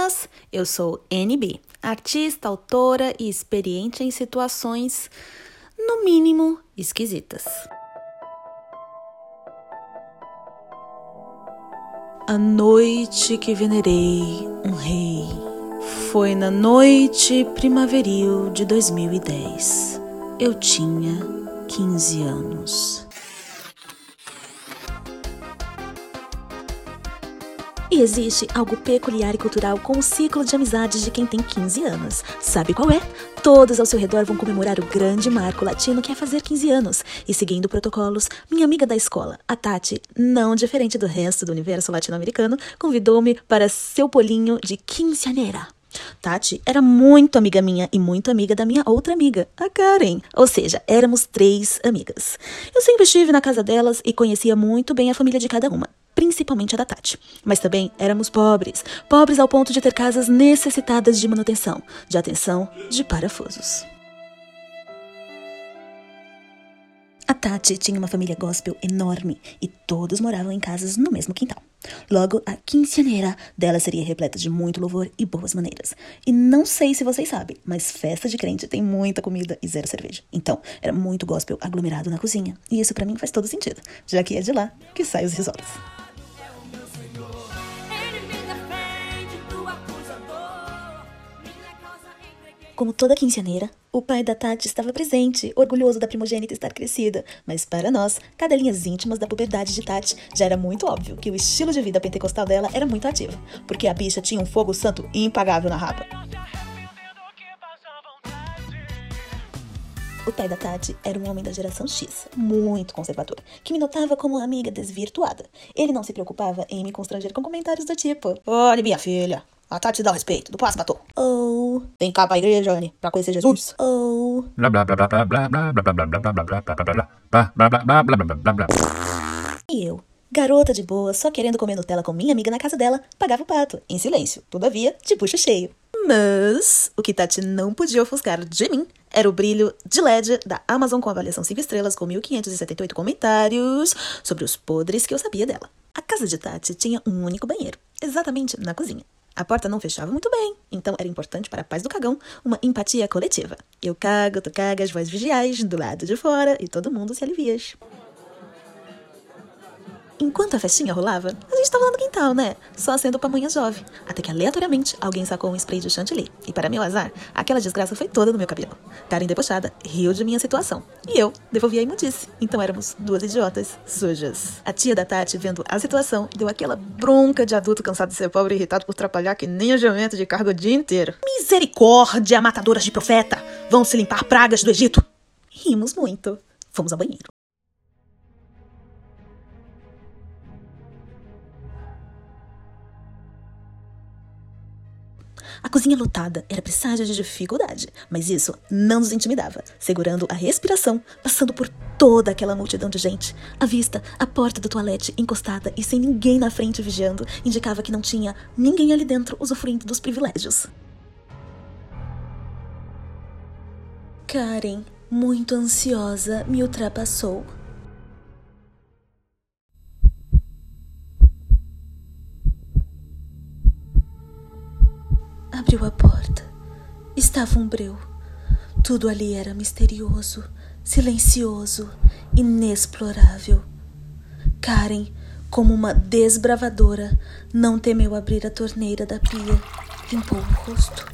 meninas! Eu sou NB, artista, autora e experiente em situações, no mínimo, esquisitas. A noite que venerei um rei foi na noite primaveril de 2010. Eu tinha 15 anos. Existe algo peculiar e cultural com o ciclo de amizades de quem tem 15 anos. Sabe qual é? Todos ao seu redor vão comemorar o grande marco latino que é fazer 15 anos. E seguindo protocolos, minha amiga da escola, a Tati, não diferente do resto do universo latino-americano, convidou-me para seu polinho de quinceaneira. Tati era muito amiga minha e muito amiga da minha outra amiga, a Karen. Ou seja, éramos três amigas. Eu sempre estive na casa delas e conhecia muito bem a família de cada uma principalmente a da Tati. Mas também éramos pobres, pobres ao ponto de ter casas necessitadas de manutenção, de atenção, de parafusos. A Tati tinha uma família gospel enorme e todos moravam em casas no mesmo quintal. Logo, a quinceaneira dela seria repleta de muito louvor e boas maneiras. E não sei se vocês sabem, mas festa de crente tem muita comida e zero cerveja. Então, era muito gospel aglomerado na cozinha. E isso para mim faz todo sentido, já que é de lá que saem os risotos. Como toda quinceaneira, o pai da Tati estava presente, orgulhoso da primogênita estar crescida. Mas para nós, cadelinhas íntimas da puberdade de Tati, já era muito óbvio que o estilo de vida pentecostal dela era muito ativo, porque a bicha tinha um fogo santo impagável na rapa. O pai da Tati era um homem da geração X, muito conservador, que me notava como uma amiga desvirtuada. Ele não se preocupava em me constranger com comentários do tipo: Olha, minha filha, a Tati dá o respeito. Do passo, batom. Oh. Vem cá pra igreja, Anne, pra conhecer Jesus. Oh. Blá blá blá blá blá blá blá blá blá blá blá blá blá blá blá blá blá blá blá blá E eu, garota de boa, só querendo comer Nutella com minha amiga na casa dela, pagava o pato, em silêncio, todavia, de bucho cheio. Mas o que Tati não podia ofuscar de mim era o brilho de LED da Amazon com avaliação 5 estrelas com 1578 comentários sobre os podres que eu sabia dela. A casa de Tati tinha um único banheiro, exatamente na cozinha. A porta não fechava muito bem, então era importante para a paz do cagão uma empatia coletiva. Eu cago, tu cagas, voz vigiais, do lado de fora, e todo mundo se alivia. Enquanto a festinha rolava, a gente tava lá no quintal, né? Só sendo pamonha jovem. Até que aleatoriamente alguém sacou um spray de chantilly. E para meu azar, aquela desgraça foi toda no meu cabelo. Karen debochada riu de minha situação. E eu devolvi a imundice. Então éramos duas idiotas sujas. A tia da Tati, vendo a situação, deu aquela bronca de adulto cansado de ser pobre e irritado por atrapalhar que nem o jumento de cargo o dia inteiro. Misericórdia, matadoras de profeta! Vão se limpar pragas do Egito! Rimos muito. Fomos ao banheiro. A cozinha lotada era presságio de dificuldade, mas isso não nos intimidava. Segurando a respiração, passando por toda aquela multidão de gente, a vista, a porta do toalete encostada e sem ninguém na frente vigiando, indicava que não tinha ninguém ali dentro usufruindo dos privilégios. Karen, muito ansiosa, me ultrapassou. Abriu a porta. Estava um breu. Tudo ali era misterioso, silencioso, inexplorável. Karen, como uma desbravadora, não temeu abrir a torneira da pia. Limpou o rosto.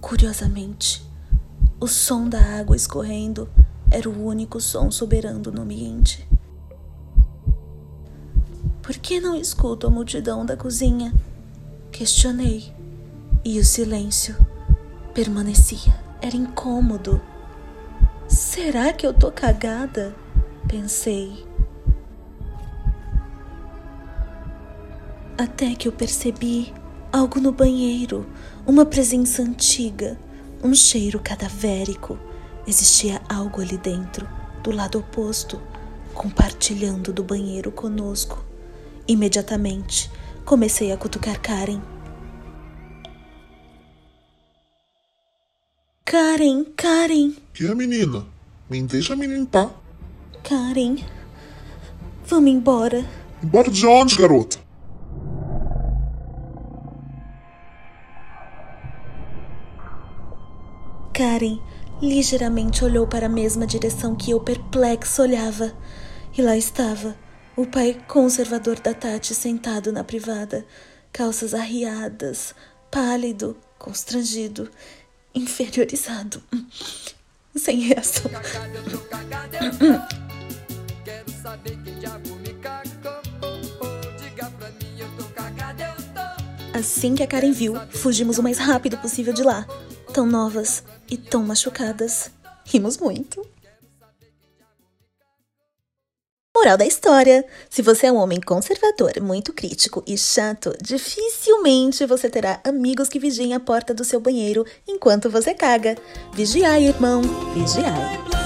Curiosamente, o som da água escorrendo era o único som soberano no ambiente. Por que não escuto a multidão da cozinha? Questionei. E o silêncio permanecia. Era incômodo. Será que eu tô cagada? Pensei. Até que eu percebi algo no banheiro, uma presença antiga, um cheiro cadavérico. Existia algo ali dentro, do lado oposto, compartilhando do banheiro conosco. Imediatamente comecei a cutucar Karen. Karen, Karen. Que é, menina? Me deixa me limpar. Karen, vamos embora. Embora de onde, garota? Karen ligeiramente olhou para a mesma direção que eu perplexo olhava. E lá estava, o pai conservador da Tati sentado na privada, calças arriadas, pálido, constrangido, inferiorizado. Sem reação. Assim que a Karen viu, fugimos o mais rápido possível de lá. Tão novas e tão machucadas. Rimos muito. Moral da história: se você é um homem conservador, muito crítico e chato, dificilmente você terá amigos que vigiem a porta do seu banheiro enquanto você caga. Vigiai, irmão, vigiai.